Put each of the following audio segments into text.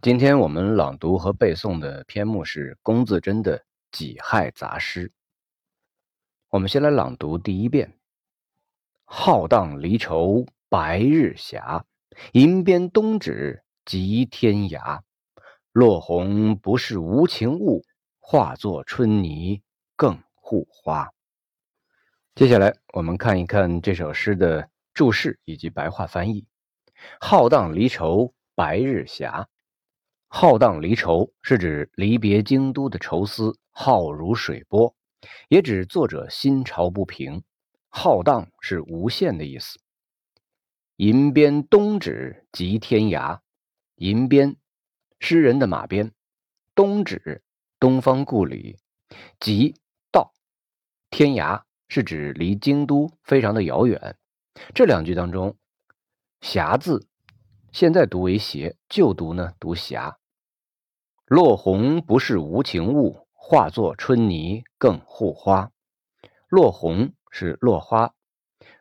今天我们朗读和背诵的篇目是龚自珍的《己亥杂诗》。我们先来朗读第一遍：浩荡离愁白日霞，银鞭东指即天涯。落红不是无情物，化作春泥更护花。接下来我们看一看这首诗的注释以及白话翻译：浩荡离愁白日霞。浩荡离愁是指离别京都的愁思浩如水波，也指作者心潮不平。浩荡是无限的意思。银鞭东指即天涯，银鞭，诗人的马鞭，东指东方故里，即到天涯是指离京都非常的遥远。这两句当中，霞字。现在读为斜，旧读呢读霞。落红不是无情物，化作春泥更护花。落红是落花，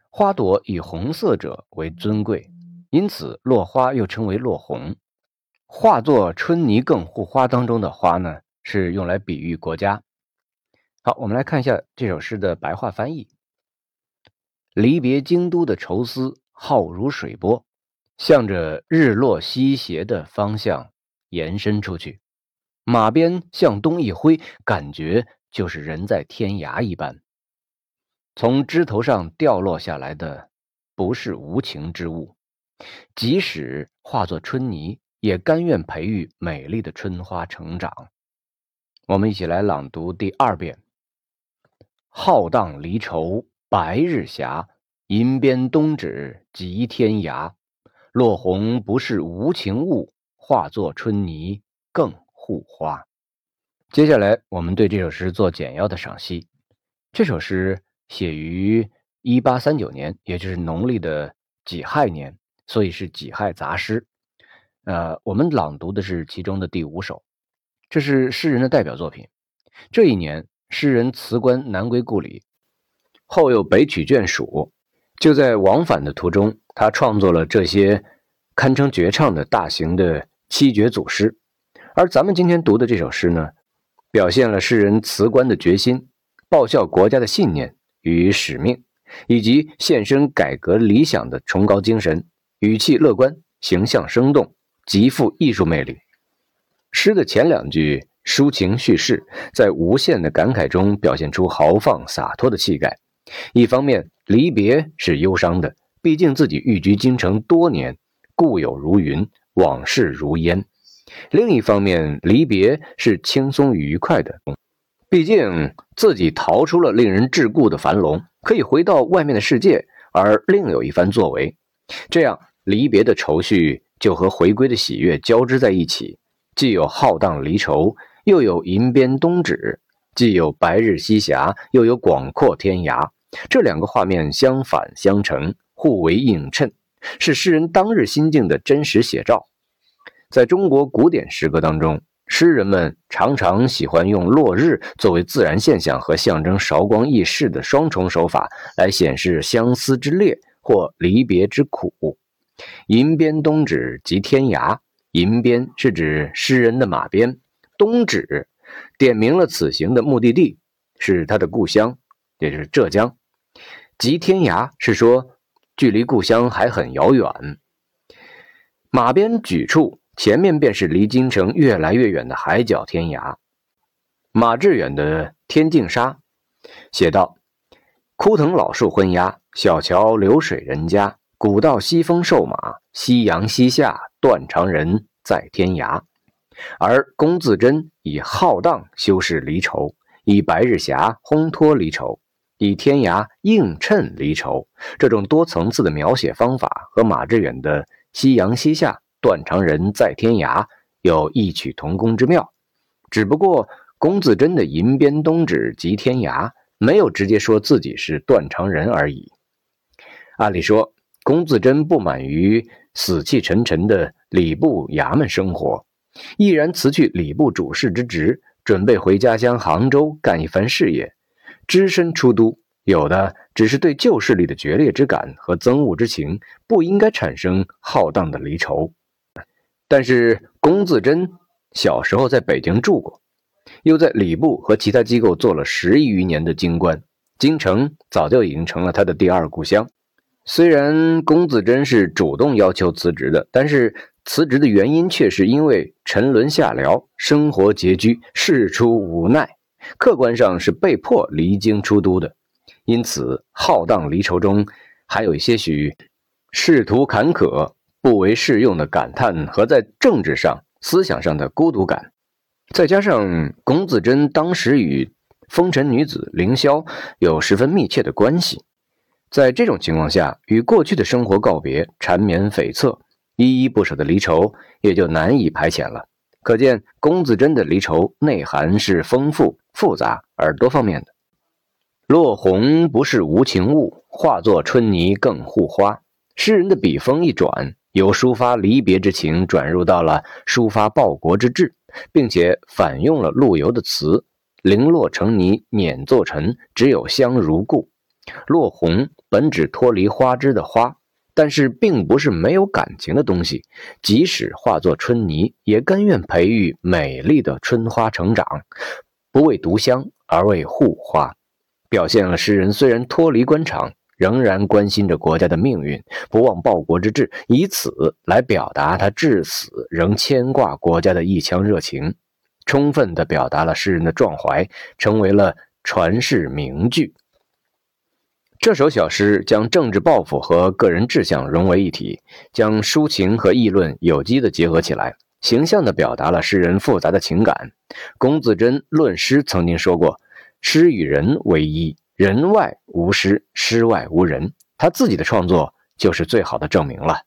花朵以红色者为尊贵，因此落花又称为落红。化作春泥更护花当中的花呢，是用来比喻国家。好，我们来看一下这首诗的白话翻译：离别京都的愁思浩如水波。向着日落西斜的方向延伸出去，马鞭向东一挥，感觉就是人在天涯一般。从枝头上掉落下来的不是无情之物，即使化作春泥，也甘愿培育美丽的春花成长。我们一起来朗读第二遍：浩荡离愁白日霞，银鞭东指即天涯。落红不是无情物，化作春泥更护花。接下来，我们对这首诗做简要的赏析。这首诗写于一八三九年，也就是农历的己亥年，所以是己亥杂诗。呃，我们朗读的是其中的第五首，这是诗人的代表作品。这一年，诗人辞官南归故里，后又北取眷属，就在往返的途中。他创作了这些堪称绝唱的大型的七绝组诗，而咱们今天读的这首诗呢，表现了诗人辞官的决心、报效国家的信念与使命，以及献身改革理想的崇高精神。语气乐观，形象生动，极富艺术魅力。诗的前两句抒情叙事，在无限的感慨中表现出豪放洒脱的气概。一方面，离别是忧伤的。毕竟自己寓居京城多年，故友如云，往事如烟。另一方面，离别是轻松愉快的，毕竟自己逃出了令人桎梏的樊笼，可以回到外面的世界，而另有一番作为。这样，离别的愁绪就和回归的喜悦交织在一起，既有浩荡离愁，又有银鞭东指；既有白日西霞，又有广阔天涯。这两个画面相反相成。互为映衬，是诗人当日心境的真实写照。在中国古典诗歌当中，诗人们常常喜欢用落日作为自然现象和象征韶光易逝的双重手法，来显示相思之烈或离别之苦。银鞭东指即天涯，银鞭是指诗人的马鞭，东指点明了此行的目的地是他的故乡，也就是浙江。即天涯是说。距离故乡还很遥远，马鞭举处，前面便是离京城越来越远的海角天涯。马致远的《天净沙》写道：“枯藤老树昏鸦，小桥流水人家。古道西风瘦马，夕阳西下，断肠人在天涯。”而龚自珍以浩荡修饰离愁，以白日霞烘托离愁。以天涯映衬离愁，这种多层次的描写方法和马致远的“夕阳西下，断肠人在天涯”有异曲同工之妙。只不过龚自珍的“银鞭东指即天涯”没有直接说自己是断肠人而已。按理说，龚自珍不满于死气沉沉的礼部衙门生活，毅然辞去礼部主事之职，准备回家乡杭州干一番事业。只身出都，有的只是对旧势力的决裂之感和憎恶之情，不应该产生浩荡的离愁。但是龚自珍小时候在北京住过，又在礼部和其他机构做了十余年的京官，京城早就已经成了他的第二故乡。虽然龚自珍是主动要求辞职的，但是辞职的原因却是因为沉沦下僚，生活拮据，事出无奈，客观上是被迫离京出都的。因此，浩荡离愁中还有一些许仕途坎坷、不为适用的感叹和在政治上、思想上的孤独感，再加上龚自珍当时与风尘女子凌霄有十分密切的关系，在这种情况下，与过去的生活告别，缠绵悱恻、依依不舍的离愁也就难以排遣了。可见，龚自珍的离愁内涵是丰富、复杂而多方面的。落红不是无情物，化作春泥更护花。诗人的笔锋一转，由抒发离别之情转入到了抒发报国之志，并且反用了陆游的词：“零落成泥碾作尘，只有香如故。”落红本指脱离花枝的花，但是并不是没有感情的东西，即使化作春泥，也甘愿培育美丽的春花成长，不为独香，而为护花。表现了诗人虽然脱离官场，仍然关心着国家的命运，不忘报国之志，以此来表达他至死仍牵挂国家的一腔热情，充分地表达了诗人的壮怀，成为了传世名句。这首小诗将政治抱负和个人志向融为一体，将抒情和议论有机地结合起来，形象地表达了诗人复杂的情感。龚自珍论诗曾经说过。诗与人为一，人外无师，师外无人。他自己的创作就是最好的证明了。